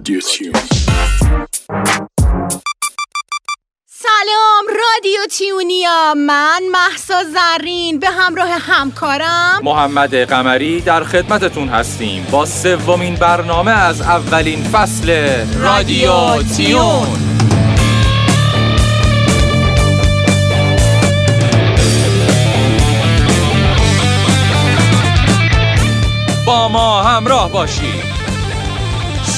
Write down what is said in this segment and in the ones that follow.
رادیو تیون. سلام رادیو تیونیا. من محسا زرین به همراه همکارم. محمد قمری در خدمتتون هستیم با سومین برنامه از اولین فصل رادیو تیون. با ما همراه باشید.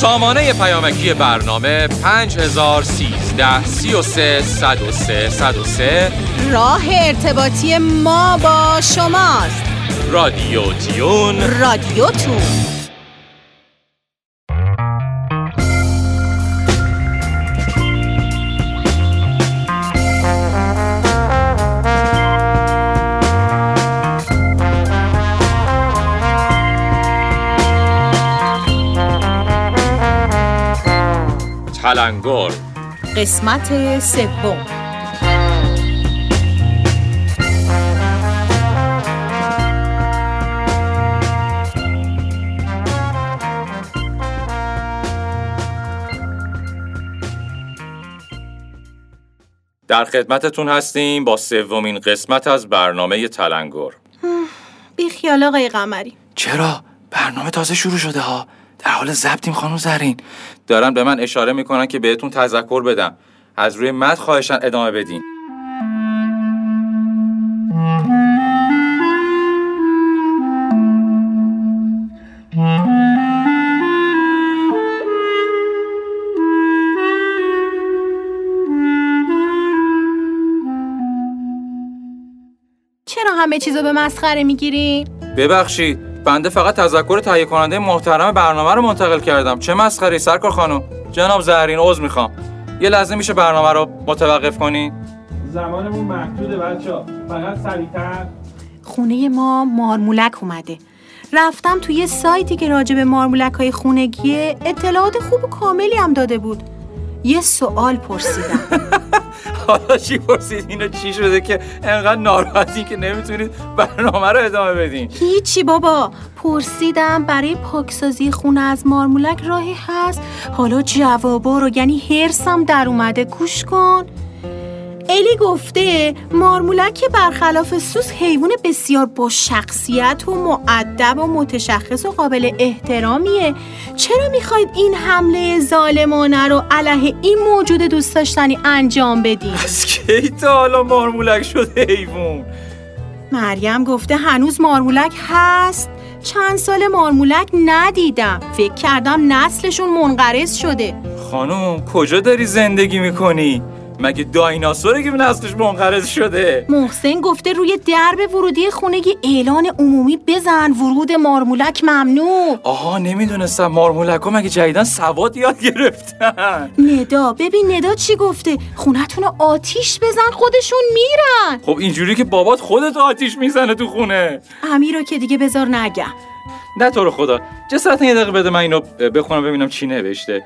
سامانه پیامکی برنامه 5013 33 103 103 راه ارتباطی ما با شماست. رادیو تیون. رادیو تو تلنگر قسمت سوم. در خدمتتون هستیم با سومین قسمت از برنامه تلنگر بی خیال آقای قمری. چرا؟ برنامه تازه شروع شده ها. در حال ضبطیم خانم زرین. دارن به من اشاره می‌کنن که بهتون تذکر بدم. از روی مد خواهشن ادامه بدین. چرا همه چیزو به مسخره می‌گیرین؟ ببخشید. بنده فقط تذکر تهیه کننده محترم برنامه رو منتقل کردم. چه مسخره سرکار خانم. جناب زهرین عذر می‌خوام. یه لحظه میشه برنامه رو متوقف کنی؟ زمانمون محدوده بچه فقط سریعتر. خونه ما مارمولک اومده. رفتم توی یه سایتی که راجع به مارمولک های خونگیه اطلاعات خوب و کاملی هم داده بود. یه سوال پرسیدم. حالا چی پرسید؟ اینو چی شده که انقدر ناراحتین که نمی‌تونید برنامه رو ادامه بدین؟ هیچی بابا. پرسیدم برای پاکسازی خونه از مارمولک راهی هست. حالا جوابا رو یعنی هرسم در اومده. گوش کن. الی گفته مارمولک برخلاف سوس حیوان بسیار با شخصیت و معدب و متشخص و قابل احترامیه. چرا می‌خواید این حمله ظالمانه رو علیه این موجود دوست داشتنی انجام بدین؟ از کی تا حالا مارمولک شده حیوان؟ مریم گفته هنوز مارمولک هست. چند سال مارمولک ندیدم. فکر کردم نسلشون منقرض شده. خانم کجا داری زندگی می‌کنی؟ مگه دایناسوره که نسلش منقرض شده؟ محسن گفته روی درب ورودی خونه یه اعلان عمومی بزن ورود مارمولک ممنوع. آها نمی‌دونستم. مارمولک ها مگه جدیدن سواد یاد گرفتن؟ ندا ببین ندا چی گفته. خونتون آتیش بزن خودشون میرن. خب اینجوری که بابات خودت آتیش می‌زنه تو خونه. امیر رو که دیگه بذار نگم. نه تو رو خدا. جسارتا یه دقیقه بده من اینو بخونم ببینم چی نوشته.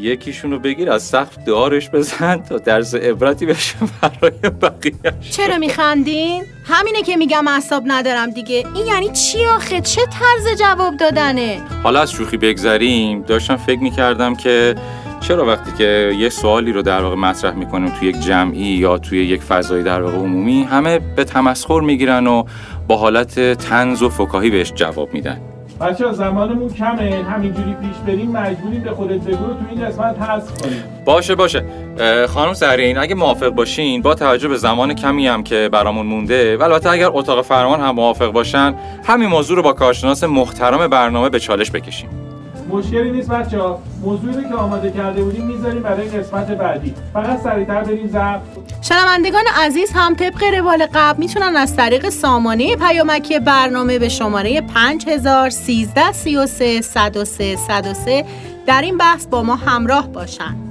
یکیشونو بگیر از سقف دارش بزن تا درس عبرتی بشه برای بقیه چرا میخندین؟ همینه که میگم اعصاب ندارم دیگه. این یعنی چی آخه؟ چه طرز جواب دادنه؟ حالا از شوخی بگذریم. داشتم فکر می‌کردم که چرا وقتی که یه سوالی رو در واقع مطرح می‌کنیم توی یک جمعی یا توی یک فضای در واقع عمومی همه به تمسخر می‌گیرن و با حالت تنز و فکاهی بهش جواب میدن. بچه زمانمون کمه. همینجوری پیش بریم مجبوریم به خودت بگو رو تو این قسمت حذف کنیم. باشه باشه. خانم سرین اگه موافق باشین با توجه به زمان کمی هم که برامون مونده و البته اگر اتاق فرمان هم موافق باشن همین موضوع رو با کارشناس محترم برنامه به چالش بکشیم. مشکلی نیست بچه ها موضوعی که آماده کرده بودیم می‌ذاریم برای قسمت بعدی. فقط سریعتر بریم ضبط. شنوندگان عزیز هم طبق روال قبل می‌تونن از طریق سامانه پیامکی برنامه به شماره 5013 33 103 103 در این بحث با ما همراه باشن.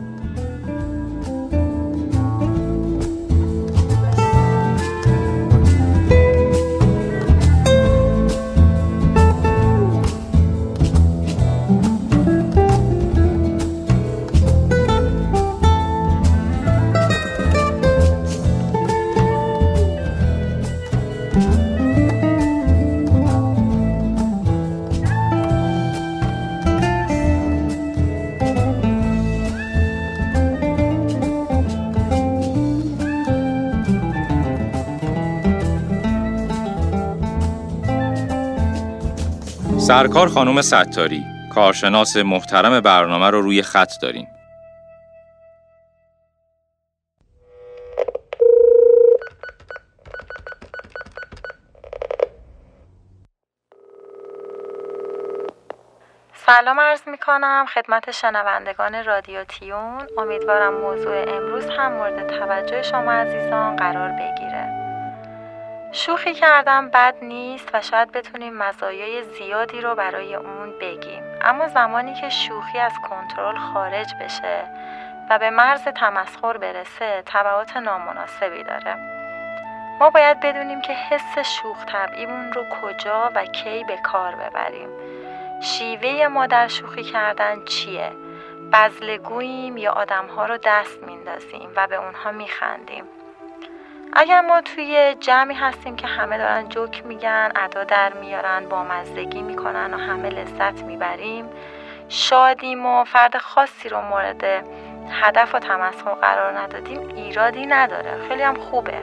سرکار خانم ستاری کارشناس محترم برنامه رو روی خط داریم. سلام عرض می کنم خدمت شنوندگان رادیو تیون. امیدوارم موضوع امروز هم مورد توجه شما عزیزان قرار بگیره. شوخی کردم بد نیست و شاید بتونیم مزایای زیادی رو برای اون بگیم. اما زمانی که شوخی از کنترل خارج بشه و به مرز تمسخر برسه تبعات نامناسبی داره. ما باید بدونیم که حس شوخ طبعیمون رو کجا و کی به کار ببریم. شیوه ما در شوخی کردن چیه؟ بزلگوییم یا آدمها رو دست میندازیم و به اونها میخندیم؟ اگر ما توی جمعی هستیم که همه دارن جوک میگن ادا در میارن با مزدگی می‌کنن و همه لذت می‌بریم شادیم و فرد خاصی رو مورد هدف و تمسخر قرار ندادیم ایرادی نداره. خیلی هم خوبه.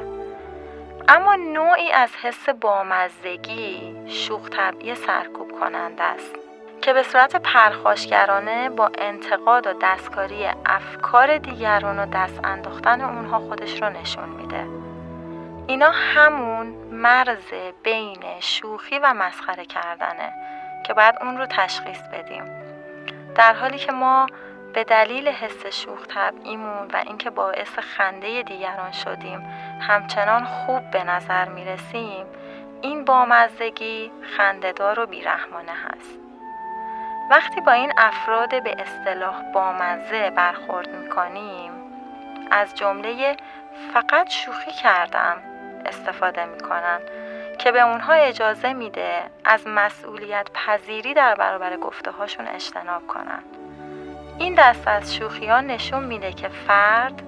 اما نوعی از حس بامزدگی شوخ طبعی سرکوب کننده است که به صورت پرخاشگرانه با انتقاد و دستکاری افکار دیگران و دست انداختن اونها خودش رو نشون میده. اینا همون مرز بین شوخی و مسخره کردنه که باید اون رو تشخیص بدیم. در حالی که ما به دلیل حس شوخ طبعیمون و اینکه باعث خنده دیگران شدیم همچنان خوب به نظر می‌رسیم این بامزدگی خندهدار و بیرحمانه هست. وقتی با این افراد به اصطلاح بامزه برخورد می‌کنیم از جمله فقط شوخی کردم استفاده می‌کنن که به اونها اجازه میده از مسئولیت پذیری در برابر گفته هاشون اجتناب کنن. این دست از شوخی ها نشون میده که فرد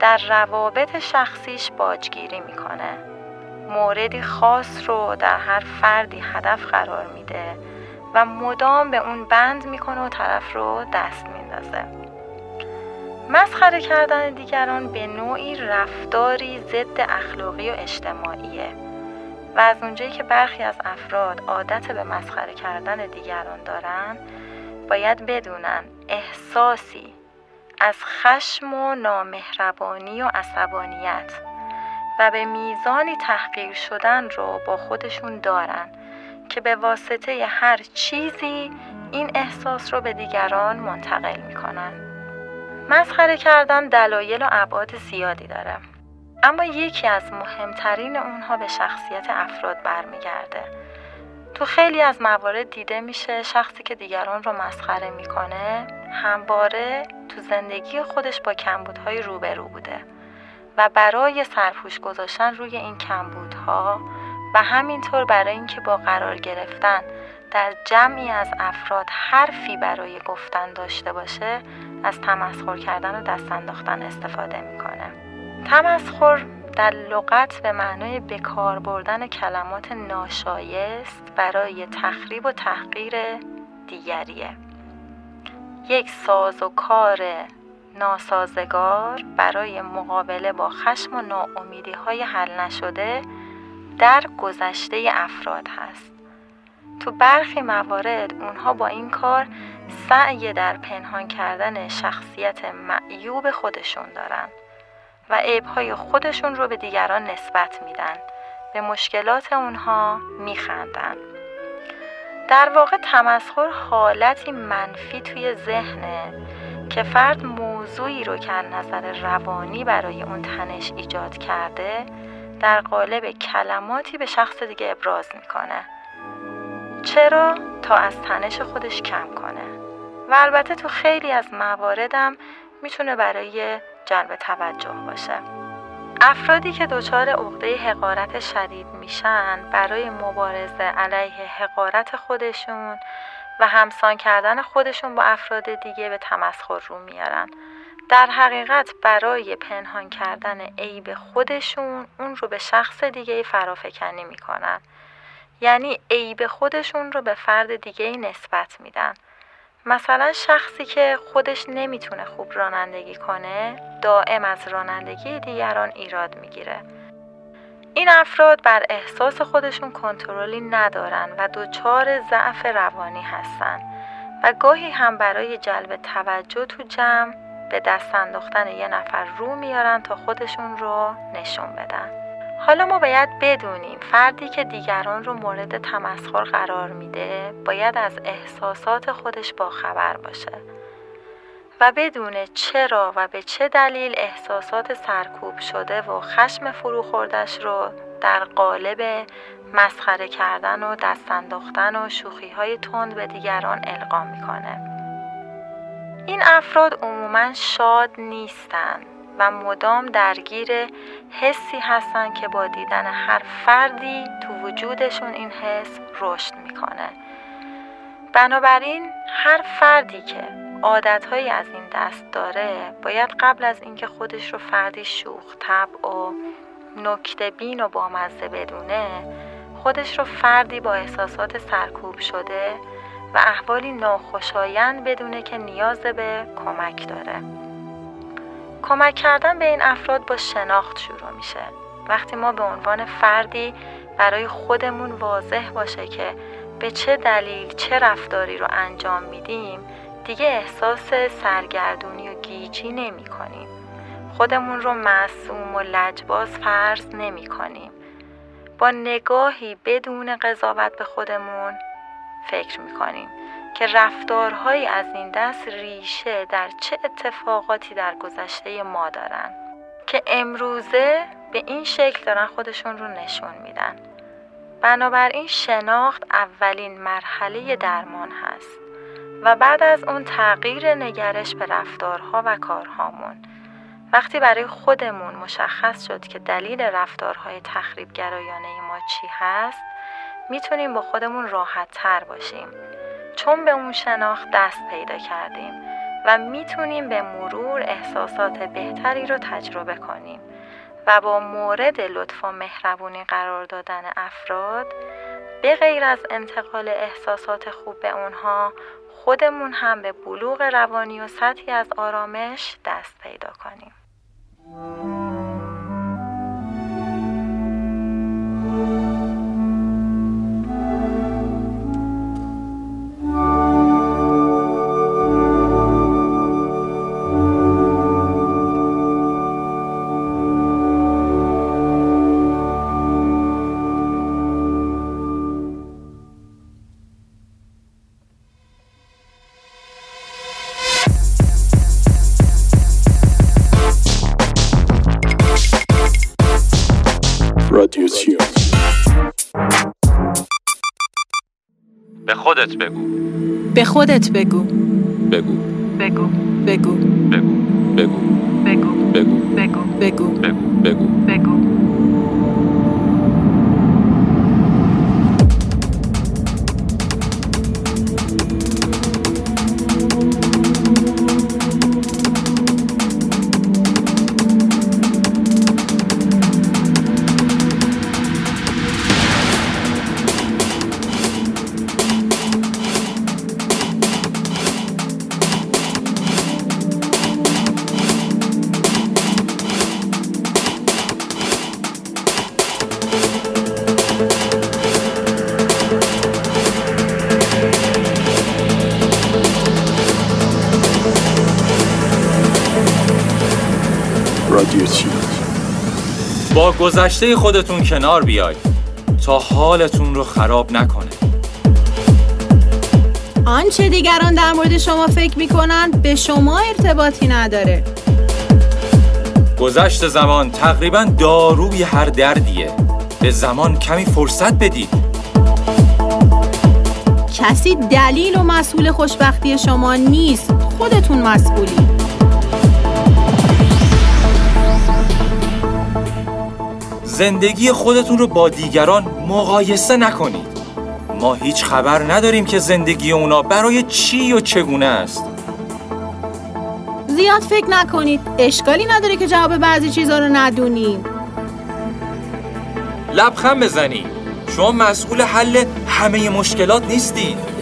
در روابط شخصیش باجگیری می‌کنه. موردی خاص رو در هر فردی هدف قرار میده و مدام به اون بند می‌کنه و طرف رو دست میندازه. مسخره کردن دیگران به نوعی رفتاری ضد اخلاقی و اجتماعیه. و از اونجایی که برخی از افراد عادت به مسخره کردن دیگران دارن باید بدونن احساسی از خشم و نامهربانی و عصبانیت و به میزانی تحقیر شدن رو با خودشون دارن که به واسطه هر چیزی این احساس رو به دیگران منتقل می‌کنن. مسخره کردن دلایل و ابعاد زیادی داره. اما یکی از مهمترین اونها به شخصیت افراد برمیگرده. تو خیلی از موارد دیده میشه شخصی که دیگران رو مسخره می‌کنه همواره تو زندگی خودش با کمبودهای روبرو بوده و برای سرپوش گذاشتن روی این کمبودها و همینطور برای اینکه با قرار گرفتن در جمعی از افراد حرفی برای گفتن داشته باشه از تمسخر کردن و دست انداختن استفاده می‌کنه. تمسخر در لغت به معنای بکار بردن کلمات ناشایست برای تخریب و تحقیر دیگریه. یک ساز و کار ناسازگار برای مقابله با خشم و ناامیدی های حل نشده در گذشته افراد هست. تو برخی موارد اونها با این کار سعی در پنهان کردن شخصیت معیوب خودشون دارن و عیبهای خودشون رو به دیگران نسبت میدن. به مشکلات اونها میخندن. در واقع تمسخر حالتی منفی توی ذهنه که فرد موضوعی رو که از نظر روانی برای اون تنش ایجاد کرده در قالب کلماتی به شخص دیگه ابراز می‌کنه. چرا؟ تا از تنش خودش کم کنه؟ و البته تو خیلی از مواردم می‌تونه برای جلب توجه باشه. افرادی که دچار عقده حقارت شدید میشن برای مبارزه علیه حقارت خودشون و همسان کردن خودشون با افراد دیگه به تمسخر رو میارن. در حقیقت برای پنهان کردن عیب خودشون اون رو به شخص دیگه فرافکنی می‌کنن. یعنی عیب خودشون رو به فرد دیگه نسبت میدن. مثلا شخصی که خودش نمی‌تونه خوب رانندگی کنه دائم از رانندگی دیگران ایراد می‌گیره. این افراد بر احساس خودشون کنترلی ندارن و دچار ضعف روانی هستن و گاهی هم برای جلب توجه تو جمع به دست انداختن یه نفر رو میارن تا خودشون رو نشون بدن. حالا ما باید بدونیم فردی که دیگران رو مورد تمسخر قرار میده باید از احساسات خودش باخبر باشه و بدونه چرا و به چه دلیل احساسات سرکوب شده و خشم فرو خوردش رو در قالب مسخره کردن و دست انداختن و شوخی های تند به دیگران القا می‌کنه. این افراد عموما شاد نیستن. و مدام درگیر حسی هستن که با دیدن هر فردی تو وجودشون این حس رشد می‌کنه. بنابراین هر فردی که عادتهایی از این دست داره باید قبل از اینکه خودش رو فردی شوخ طبع و نکته بین و بامزه بدونه خودش رو فردی با احساسات سرکوب شده و احوالی ناخوشایند بدونه که نیاز به کمک داره. کمک کردن به این افراد با شناخت شروع میشه وقتی ما به عنوان فردی برای خودمون واضح باشه که به چه دلیل چه رفتاری رو انجام میدیم دیگه احساس سرگردونی و گیجی نمی کنیم. خودمون رو معصوم و لجباز فرض نمی کنیم. با نگاهی بدون قضاوت به خودمون فکر می کنیم که رفتارهایی از این دست ریشه در چه اتفاقاتی در گذشته ما دارن که امروزه به این شکل دارن خودشون رو نشون میدن. بنابراین شناخت اولین مرحله درمان هست. و بعد از اون تغییر نگرش به رفتارها و کارهامون وقتی برای خودمون مشخص شد که دلیل رفتارهای تخریبگرایانه ما چی هست می‌تونیم با خودمون راحت تر باشیم چون به اون شناخت دست پیدا کردیم و می‌تونیم به مرور احساسات بهتری رو تجربه کنیم و با مورد لطف و مهربونی قرار دادن افراد به غیر از انتقال احساسات خوب به اونها خودمون هم به بلوغ روانی و سطحی از آرامش دست پیدا کنیم. خودت بگو به خودت بگو بگو بگو بگو بگو بگو بگو بگو بگو بگو بگو بگو با گذشته خودتون کنار بیاید تا حالتون رو خراب نکنه. آنچه دیگران در مورد شما فکر می‌کنن به شما ارتباطی نداره. گذشت زمان تقریبا داروی هر دردیه. به زمان کمی فرصت بدید. کسی دلیل و مسئول خوشبختی شما نیست. خودتون مسئولی زندگی خودتون رو با دیگران مقایسه نکنید. ما هیچ خبر نداریم که زندگی اونا برای چی و چگونه است. زیاد فکر نکنید. اشکالی نداره که جواب بعضی چیزا رو ندونیم. لبخند بزنید. شما مسئول حل همه مشکلات نیستید.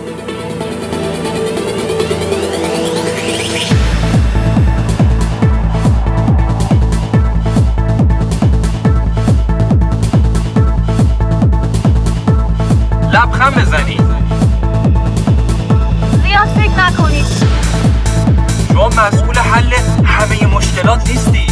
لبخند بزنید زیاد فکر نکنید. شما مسئول حل همه مشکلات نیستی.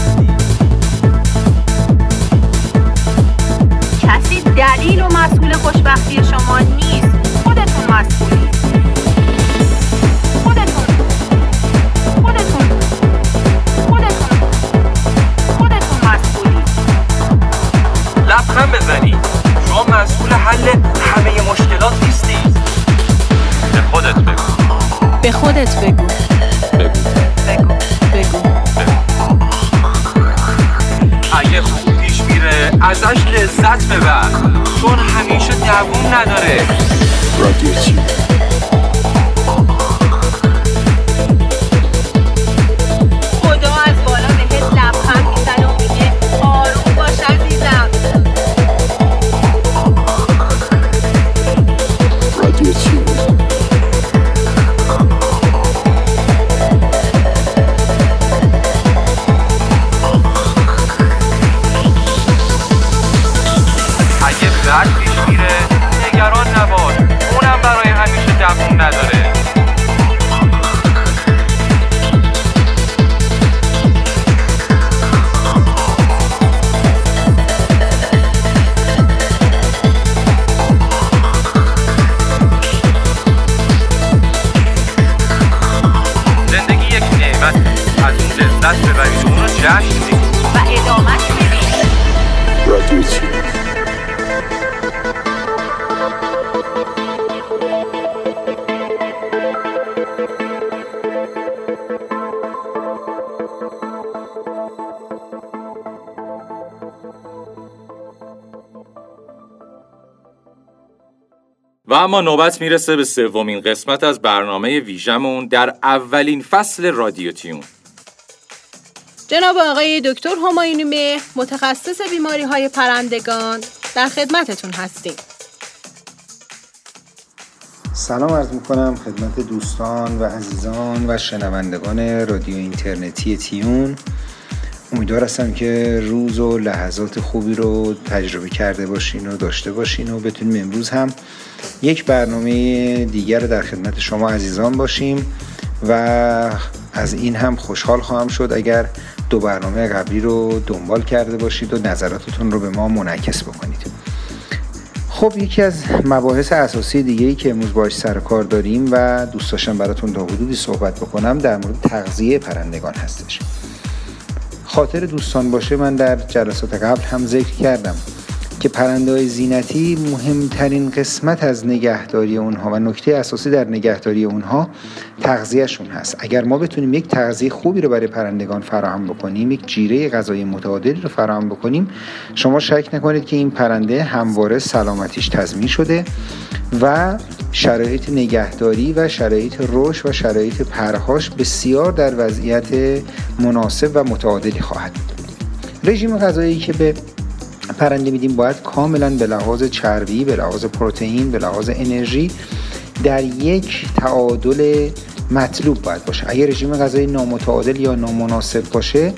کسی دلیل و مسئول خوشبختی شما نیست. خودتون مسئولید. لبخند بزنید شما مسئول حل همه مشکلات نیستی به خودت بگو. به خودت بگو. بگو. بگو. بگو. اگه خوب پیش میره ازش لذت ببر. چون همیشه دووم نداره. رادیو همیشه اما نوبت می‌رسه به سومین قسمت از برنامه ویژمون در اولین فصل رادیو تیون. جناب آقای دکتر همایونی مهر متخصص بیماری های پرندگان در خدمتتون هستیم. سلام عرض می‌کنم خدمت دوستان و عزیزان و شنوندگان رادیو اینترنتی تیون. امیدوار هستم که روز و لحظات خوبی رو تجربه کرده باشین و داشته باشین و بتونیم امروز هم یک برنامه دیگر در خدمت شما عزیزان باشیم و از این هم خوشحال خواهم شد. اگر دو برنامه قبلی رو دنبال کرده باشید و نظراتتون رو به ما منعکس بکنید. خب یکی از مباحث اساسی دیگه ای که امروز باش سر کار داریم و دوست داشتم براتون تا حدودی صحبت بکنم در مورد تغذیه پرندگان هستش. خاطر دوستان باشه من در جلسات قبل هم ذکر کردم. که پرنده های زینتی مهمترین قسمت از نگهداری اونها و نکته اساسی در نگهداری اونها تغذیهشون هست. اگر ما بتونیم یک تغذیه خوبی رو برای پرندگان فراهم بکنیم یک جیره غذایی متعادلی رو فراهم بکنیم شما شک نکنید که این پرنده همواره سلامتیش تضمین شده و شرایط نگهداری و شرایط رشد و شرایط پرهاش بسیار در وضعیت مناسب و متعادلی خواهد رژیم غذایی که به پرنده میدیم باید کاملا به لحاظ چربی به لحاظ پروتئین به لحاظ انرژی در یک تعادل مطلوب باید باشه. اگر رژیم غذایی نامتعادل یا نامناسب باشه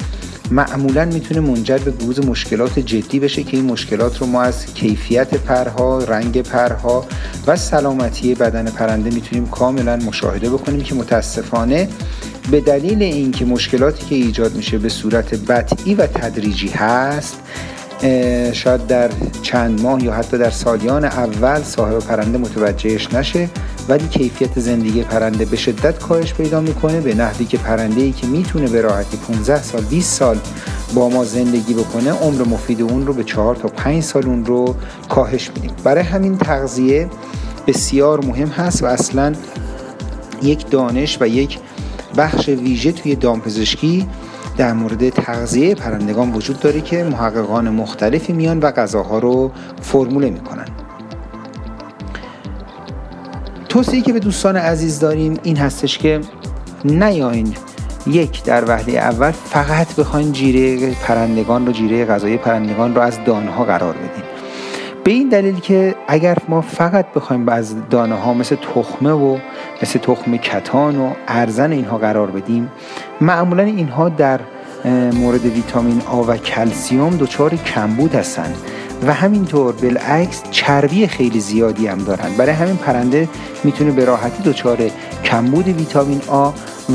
معمولا می‌تونه منجر به بروز مشکلات جدی بشه که این مشکلات رو ما از کیفیت پرها، رنگ پرها و سلامتی بدن پرنده می‌تونیم کاملا مشاهده بکنیم که متاسفانه به دلیل اینکه مشکلاتی که ایجاد میشه به صورت بطعی و تدریجی هست شاید در چند ماه یا حتی در سالیان اول صاحب پرنده متوجهش نشه ولی کیفیت زندگی پرنده به شدت کاهش پیدا می‌کنه به نحوی که پرنده ای که می‌تونه به راحتی 15 سال 20 سال با ما زندگی بکنه عمر مفید اون رو به 4 تا 5 سال اون رو کاهش میدیم. برای همین تغذیه بسیار مهم هست و اصلا یک دانش و یک بخش ویژه توی دامپزشکی در مورد تغذیه پرندگان وجود داره که محققان مختلفی میان و غذاها رو فرموله می‌کنن. توصیه که به دوستان عزیز داریم این هستش که نیاین یک در وهله اول فقط بخواین جیره پرندگان رو جیره غذایی پرندگان رو از دانه قرار بدین. به این دلیل که اگر ما فقط بخوایم از دانه ها مثل تخمه و مثل تخم کتان و ارزن اینها قرار بدیم. معمولا اینها در مورد ویتامین آ و کلسیوم دچار کمبود هستند و همینطور بالعکس چربی خیلی زیادی هم دارن برای همین پرنده می‌تونه به راحتی دچار کمبود ویتامین آ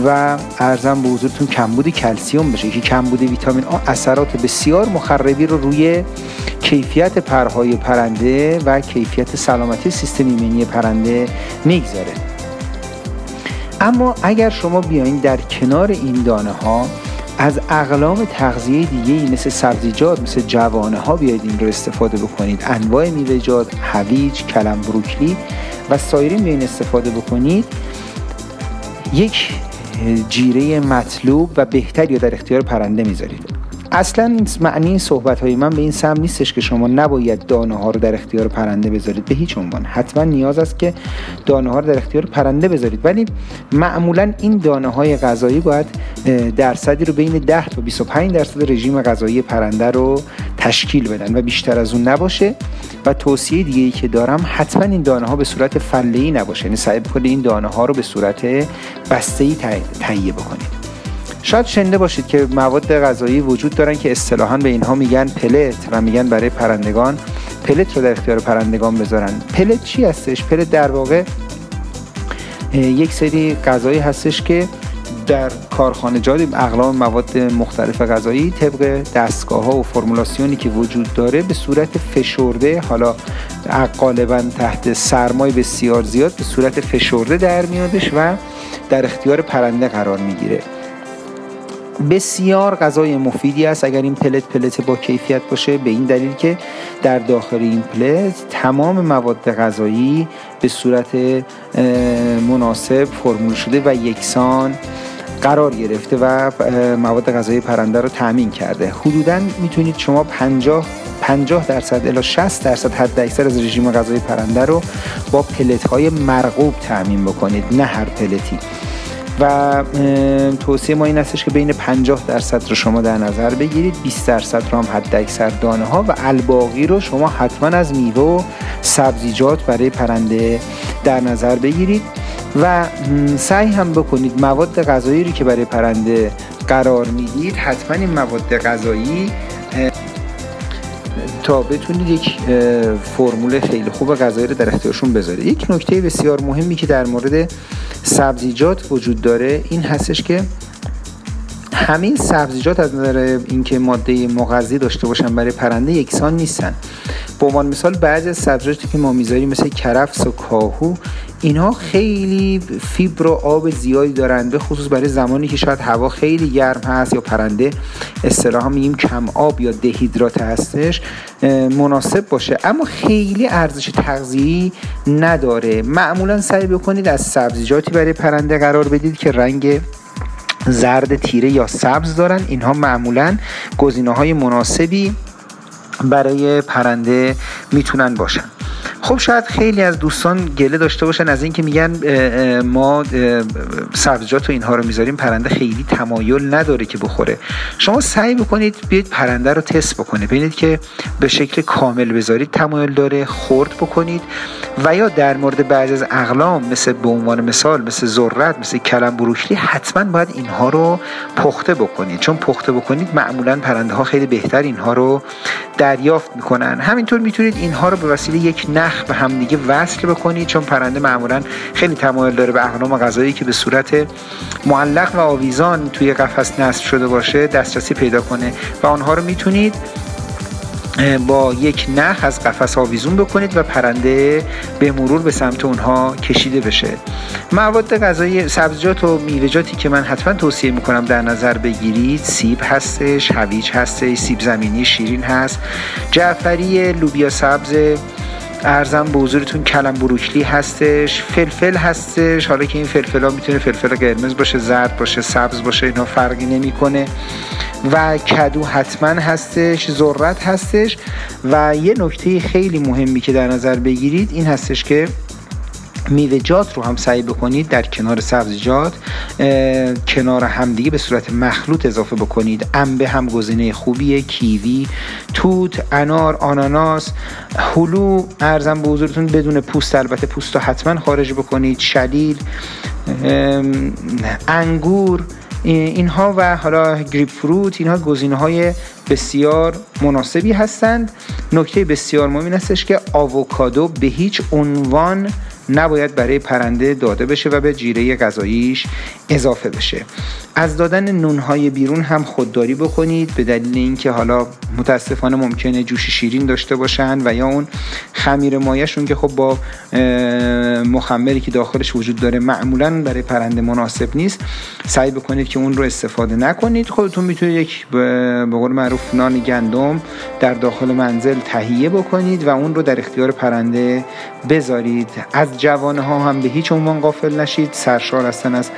و ارزم به حضورتون کمبود کلسیوم بشه. که کمبود ویتامین آ اثرات بسیار مخربی رو روی کیفیت پرهای پرنده و کیفیت سلامتی سیستم ایمنی پرنده می‌گذاره. اما اگر شما بیاین در کنار این دانه ها از اقلام تغذیه دیگه مثل سبزیجات مثل جوانه ها بیاید این رو استفاده بکنید. انواع میوه‌جات هویج کلم بروکلی و سایرین بیاین استفاده بکنید. یک جیره مطلوب و بهتری در اختیار پرنده می‌ذارید. اصلا معنی صحبت های من به این سم نیستش که شما نباید دانه ها رو در اختیار پرنده بذارید. به هیچ عنوان. حتما نیاز است که دانه ها رو در اختیار پرنده بذارید. ولی معمولا این دانه های غذایی باید درصدی رو بین 10 تا 25 درصد رژیم غذایی پرنده رو تشکیل بدن و بیشتر از اون نباشه. و توصیه دیگه ای که دارم حتما این دانه ها به صورت فله ای نباشه. یعنی سعی بکنید این دانه ها رو به صورت بسته ای تهیه بکنید. شاید شنیده باشید که مواد غذایی وجود دارن که اصطلاحا به اینها میگن پلت و میگن برای پرندگان. پلت رو در اختیار پرندگان بذارن. پلت چی هستش؟ پلت در واقع یک سری غذایی هستش که در کارخانجات اقلام مواد مختلف غذایی طبق دستگاه ها و فرمولاسیونی که وجود داره به صورت فشرده حالا غالبا تحت سرمای بسیار زیاد به صورت فشرده در میادش و در اختیار پرنده قرار می‌گیره. بسیار غذای مفیدی است. اگر این پلت پلت با کیفیت باشه به این دلیل که در داخل این پلت تمام مواد غذایی به صورت مناسب فرمول شده و یکسان قرار گرفته و مواد غذایی پرنده رو تامین کرده. حدودا می‌تونید شما 50 50 درصد الی 60 درصد حد اکثر از رژیم غذایی پرنده رو با پلت های مرغوب تامین بکنید نه هر پلتی. و توصیه ما این استش که بین 50 درصد رو شما در نظر بگیرید 20 درصد رو هم حد اکثر دانه ها و الباقی رو شما حتما از میوه و سبزیجات برای پرنده در نظر بگیرید و سعی هم بکنید مواد غذایی رو که برای پرنده قرار می‌دید حتما این مواد غذایی تا بتونید یک فرمول خیلی خوب غذایی رو در اختیارشون بذارید. یک نکته بسیار مهمی که در مورد سبزیجات وجود داره این هستش که همین سبزیجات از نظر اینکه ماده مغذی داشته باشن برای پرنده یکسان نیستن. به عنوان مثال بعضی از سبزیجاتی که ما می‌ذاریم مثل کرفس و کاهو اینها خیلی فیبر و آب زیادی دارن به خصوص برای زمانی که شاید هوا خیلی گرم هست یا پرنده اصطلاحا میگیم کم آب یا دهیدرات هستش مناسب باشه. اما خیلی ارزش تغذیه‌ای نداره. معمولا سعی بکنید از سبزیجاتی برای پرنده قرار بدید که رنگ زرد تیره یا سبز دارن. اینها معمولا گزینه های مناسبی برای پرنده می‌تونن باشن. خب شاید خیلی از دوستان گله داشته باشن از اینکه میگن ما سبزیجات و اینها رو می‌ذاریم پرنده خیلی تمایل نداره که بخوره. شما سعی بکنید بیاید پرنده رو تست بکنید ببینید که به شکل کامل بذارید تمایل داره خورد بکنید و یا در مورد بعضی از اقلام مثل به عنوان مثال مثل ذرت مثل کلم بروکلی حتما باید اینها رو پخته بکنید. چون پخته بکنید معمولا پرنده ها خیلی بهتر اینها رو دریافت می‌کنن. همینطور می‌تونید اینها رو به وسیله یک نخ به همدیگه وصل بکنید چون پرنده معمولا خیلی تمایل داره به اقلام غذایی که به صورت معلق و آویزان توی قفس نصب شده باشه دسترسی پیدا کنه. و آنها رو می‌تونید با یک نخ از قفس آویزون بکنید و پرنده به مرور به سمت اونها کشیده بشه. مواد غذایی سبزیجات و میوه‌جاتی که من حتما توصیه می‌کنم در نظر بگیرید سیب هستش هویج هستش سیب زمینی شیرین هست جعفری لوبیا سبز ارزم به حضورتون کلم بروکلی هستش فلفل هستش. حالا که این فلفل ها می‌تونه فلفل قرمز باشه زرد باشه سبز باشه اینا فرقی نمی‌کنه. و کدو حتما هستش ذرت هستش. و یه نکته خیلی مهمی که در نظر بگیرید این هستش که میوه‌جات رو هم سعی بکنید در کنار سبزیجات کنار همدیگه به صورت مخلوط اضافه بکنید. انبه هم گزینه خوبیه کیوی توت انار آناناس هلو. ارزم به حضورتون بدون پوست البته پوست رو حتما خارج بکنید. شلیل انگور اینها و حالا گریپ فروت اینها گزینه های بسیار مناسبی هستند. نکته بسیار مهم این هستش که آووکادو به هیچ عنوان نباید برای پرنده داده بشه و به جیره غذاییش اضافه بشه. از دادن نونهای بیرون هم خودداری بکنید به دلیل اینکه حالا متاسفانه ممکنه جوش شیرین داشته باشن و یا اون خمیر مایشون که خب با مخمری که داخلش وجود داره معمولا برای پرنده مناسب نیست. سعی بکنید که اون رو استفاده نکنید. خودتون می‌تونید یک به قول معروف نان گندم در داخل منزل تهیه بکنید و اون رو در اختیار پرنده بذارید. از جوانه ها هم به هیچ عنوان غافل نشید. سرشار هستن از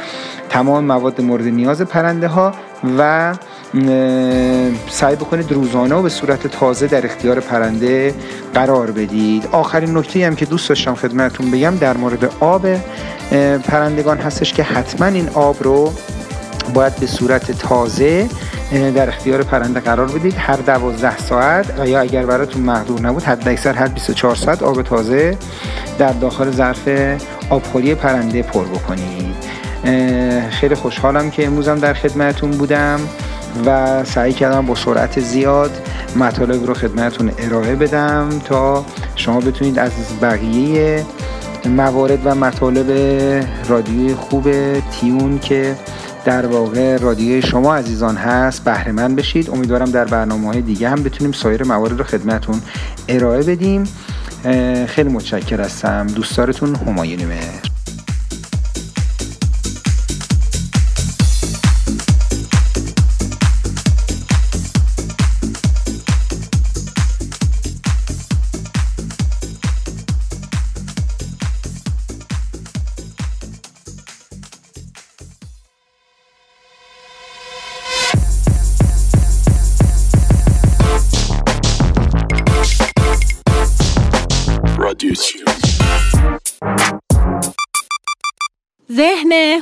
تمام مواد مورد نیاز پرنده ها و سعی بکنید روزانه و به صورت تازه در اختیار پرنده قرار بدید. آخرین نکته هم که دوست داشتم خدمتتون بگم در مورد آب پرندگان هستش که حتما این آب رو باید به صورت تازه در اختیار پرنده قرار بدید. هر دوازده ساعت و یا اگر براتون محدود نبود حد اکثر هر 24 ساعت آب تازه در داخل ظرف آبخوری پرنده پر بکنید. خیلی خوشحالم که امروزم در خدمتون بودم و سعی کردم با سرعت زیاد مطالب رو خدمتون ارائه بدم تا شما بتونید از بقیه موارد و مطالب رادیوی خوب تیون که در واقع رادیوی شما عزیزان هست بهره مند بشید. امیدوارم در برنامه های دیگه هم بتونیم سایر موارد رو خدمتون ارائه بدیم. خیلی متشکر هستم دوستارتون همایونی مهر.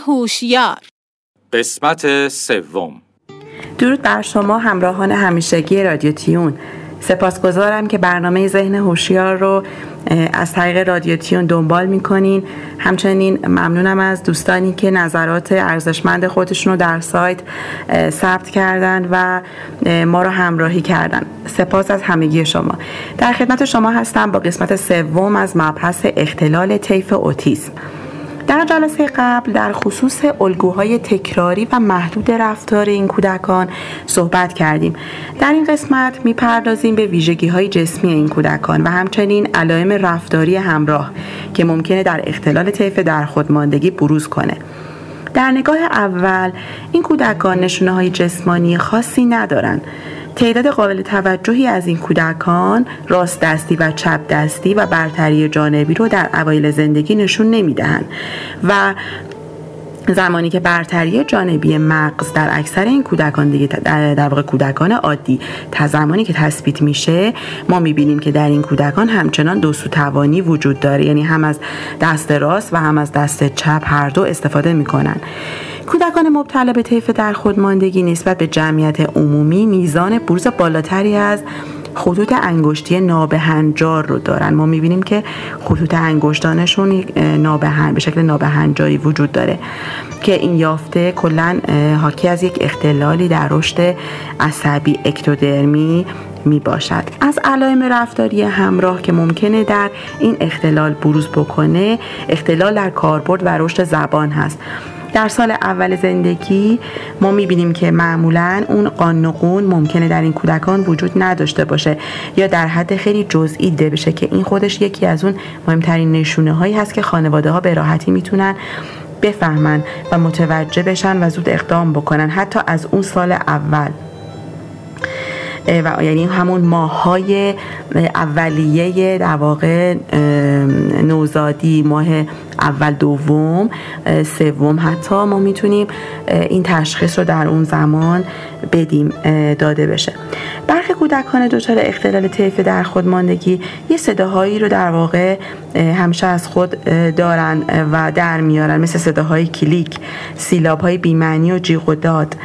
هوشیار. قسمت سوم. درود بر شما همراهان همیشگی رادیو تیون. سپاسگزارم که برنامه ذهن هوشیار رو از طریق رادیو تیون دنبال می‌کنین. همچنین ممنونم از دوستانی که نظرات ارزشمند خودشون رو در سایت ثبت کردن و ما رو همراهی کردن. سپاس از همگی شما. در خدمت شما هستم با قسمت سوم از مبحث اختلال طیف اوتیسم در جلسه قبل در خصوص الگوهای تکراری و محدود رفتار این کودکان صحبت کردیم. در این قسمت می‌پردازیم به ویژگی های جسمی این کودکان و همچنین علائم رفتاری همراه که ممکنه در اختلال طیف در خودماندگی بروز کنه. در نگاه اول این کودکان نشونه های جسمانی خاصی ندارند. تعداد قابل توجهی از این کودکان راست دستی و چپ دستی و برتری جانبی رو در اوایل زندگی نشون نمی‌دهند و زمانی که برتری جانبی مغز در اکثر این کودکان دیگه در واقع کودکان عادی تا زمانی که تثبیت میشه ما می‌بینیم که در این کودکان همچنان دو سو توانی وجود داره. یعنی هم از دست راست و هم از دست چپ هر دو استفاده می‌کنن. کودکان مبتلا به طیف در خودماندگی نسبت به جمعیت عمومی میزان بروز بالاتری از خطوط انگشتی نابهنجار رو دارن. ما می‌بینیم که خطوط انگشتانشون نابهن به شکل نابهنجاری وجود داره که این یافته کلا حاکی از یک اختلالی در رشد عصبی اکتودرمی می باشد از علائم رفتاری همراه که ممکنه در این اختلال بروز بکنه اختلال در کاربرد و رشد زبان هست. در سال اول زندگی ما می‌بینیم که معمولا اون قانقون ممکنه در این کودکان وجود نداشته باشه یا در حد خیلی جزئی دیده بشه که این خودش یکی از اون مهمترین نشونه هایی هست که خانواده ها به راحتی می‌تونن بفهمن و متوجه بشن و زود اقدام بکنن حتی از اون سال اول. و یعنی همون ماهای اولیه در واقع نوزادی ماه اول دوم سوم حتی ما می‌تونیم این تشخیص رو در اون زمان بدیم داده بشه. برخی کودکان دچار اختلال طیف در خودماندگی یه صداهایی رو در واقع همیشه از خود دارن و در میارن مثل صداهای کلیک سیلاب های بیمعنی و جیغ و داد.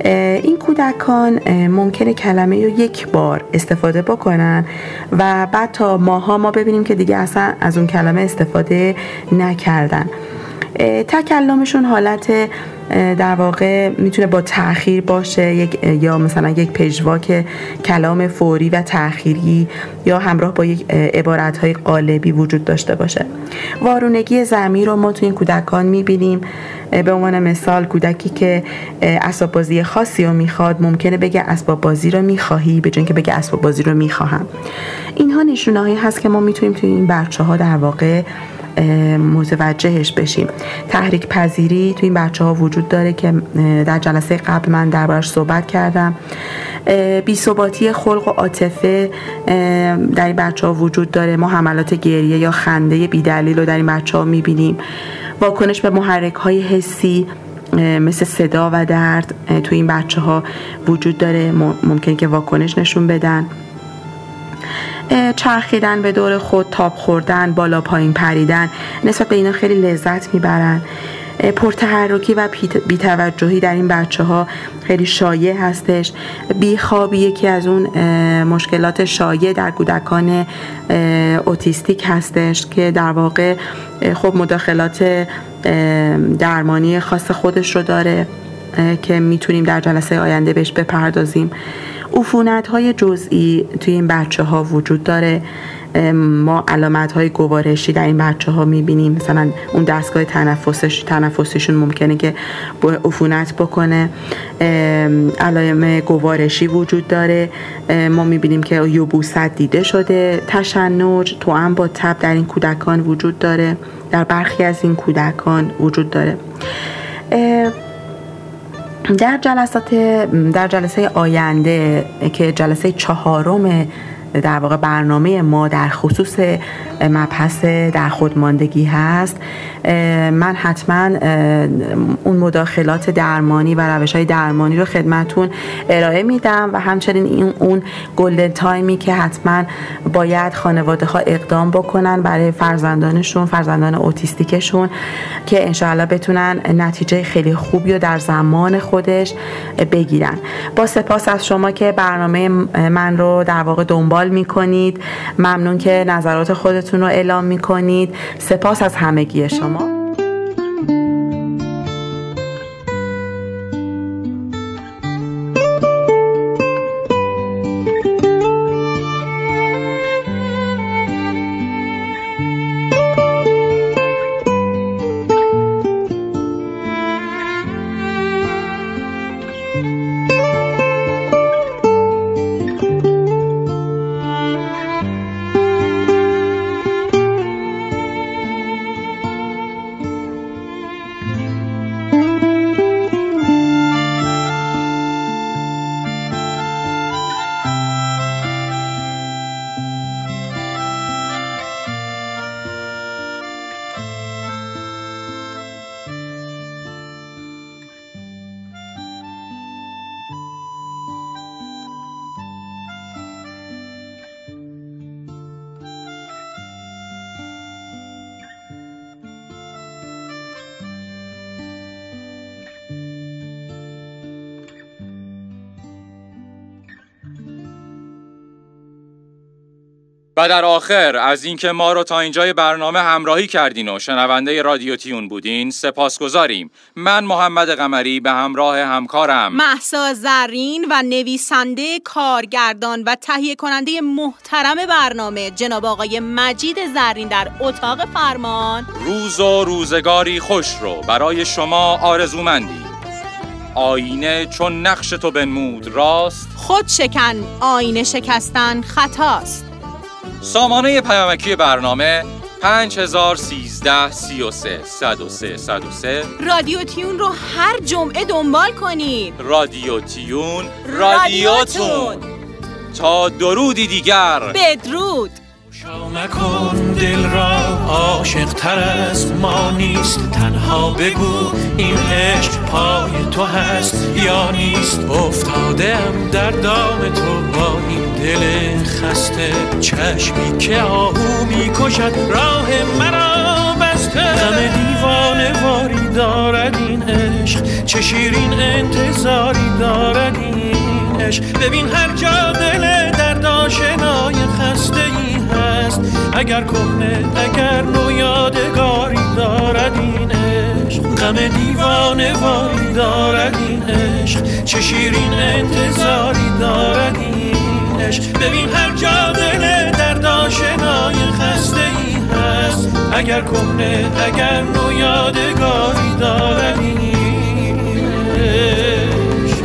این کودکان ممکنه کلمه رو یک بار استفاده بکنن و بعد تا ماها ما ببینیم که دیگه اصلا از اون کلمه استفاده نکردن. تکلمشون حالت در واقع می‌تونه با تاخیر باشه. یک یا مثلا یک پژواک کلام فوری و تأخیری یا همراه با یک عبارت های قالبی وجود داشته باشه. وارونگی زمین رو ما تو این کودکان می‌بینیم. به عنوان مثال کودکی که اسباب بازی خاصی رو می‌خواد ممکنه بگه اسباب بازی رو می‌خواهی به که بگه اسباب بازی رو می‌خواهم. اینها نشونه هست که ما می‌تونیم توی این بچه ها در واقع متوجهش بشیم. تحریک پذیری توی این بچه ها وجود داره که در جلسه قبل من دربارش صحبت کردم. بی ثباتی خلق و عاطفه در این بچه ها وجود داره. ما حملات گریه یا خنده بیدلیل رو در این بچه ها می‌بینیم. واکنش به محرک های حسی مثل صدا و درد توی این بچه ها وجود داره. ممکن که واکنش نشون بدن. چرخیدن به دور خود تاب خوردن بالا پایین پریدن نسبت به اینا خیلی لذت می‌برن. پرتحرکی و بیتوجهی در این بچه ها خیلی شایع هستش. بیخوابی یکی از اون مشکلات شایع در کودکان اوتیستیک هستش که در واقع خب مداخلات درمانی خاص خودش رو داره که می‌تونیم در جلسه آینده بهش بپردازیم. عفونت های جزئی توی این بچه ها وجود داره. ما علامت های گوارشی در این بچه ها می‌بینیم. مثلا اون دستگاه تنفسش تنفسشون ممکنه که عفونت بکنه. علائم گوارشی وجود داره. ما می‌بینیم که یوبوست دیده شده. تشنج تو هم با تب در این کودکان وجود داره. در برخی از این کودکان وجود داره. در جلسات در جلسه آینده که جلسه چهارم در واقع برنامه ما در خصوص مبحث در خودماندگی هست. من حتما اون مداخلات درمانی و روش های درمانی رو خدمتون ارائه میدم و همچنین این اون گلدن تایمی که حتما باید خانواده ها اقدام بکنن برای فرزندانشون فرزندان اوتیستیکشون که انشاءالله بتونن نتیجه خیلی خوبی رو در زمان خودش بگیرن. با سپاس از شما که برنامه من رو در واقع دنبال می‌کنید. ممنون که نظرات خودتون رو اعلام می‌کنید. سپاس از همگی شما. و در آخر از اینکه ما رو تا اینجای برنامه همراهی کردین و شنونده رادیو تیون بودین سپاسگزاریم. من محمد قمری به همراه همکارم. محسا زرین و نویسنده کارگردان و تهیه کننده محترم برنامه جناب آقای مجید زرین در اتاق فرمان. روز و روزگاری خوش رو برای شما آرزومندی آینه چون نقش تو بنمود راست؟ خود شکن آینه شکستن خطاست. سامانه پیامکی برنامه 5013 33 103 103 رادیو تیون رو هر جمعه دنبال کنید. رادیو تیون رادیوتون. تا درودی دیگر. بدرود. مکن دل را عاشق تر از ما نیست. تنها بگو این عشق پای تو هست یا نیست. افتادم در دام تو با این دل خسته چشمی که آهو می‌کشد راه مرا بسته. غم دیوانه واری دارد این عشق چه شیرین انتظاری دارد این عشق. ببین هر جا دل درد آشنای خسته ای هست اگر کهنه اگر نو یادگاری دارد این عشق. غم دیوانه واری دارد این عشق چه شیرین انتظاری دارد این عشق ببین هر جا دل درد آشنای خسته ای هست. اگر کهنه اگر نو یادگاری عشق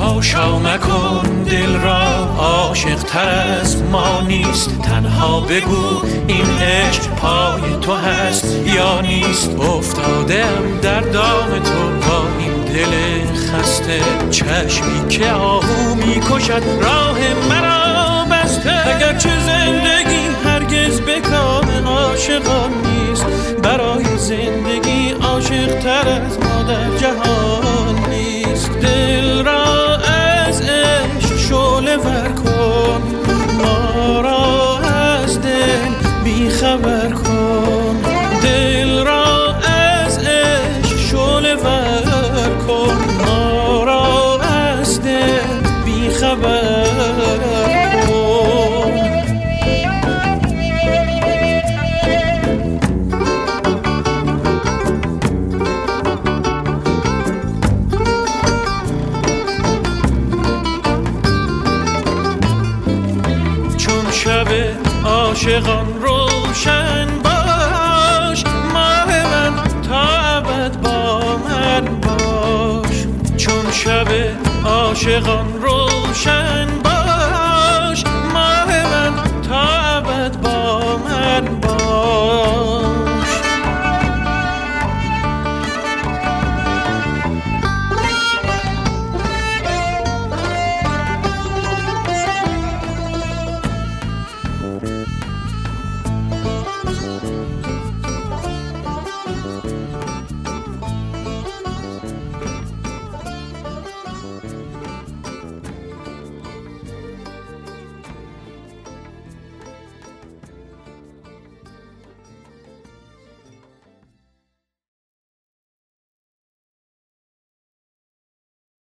هاشا مکن دل را عاشق تر از ما نیست. تنها بگو این عشق پای تو هست یا نیست. افتادم در دام تو با این دل خسته. چشمی که آهو می‌کشد راه مرا بسته. اگرچه زندگی هرگز به کام عاشقان نیست برای زندگی عاشق تر از ما در جهان نیست. دل را از عشق شعله ور never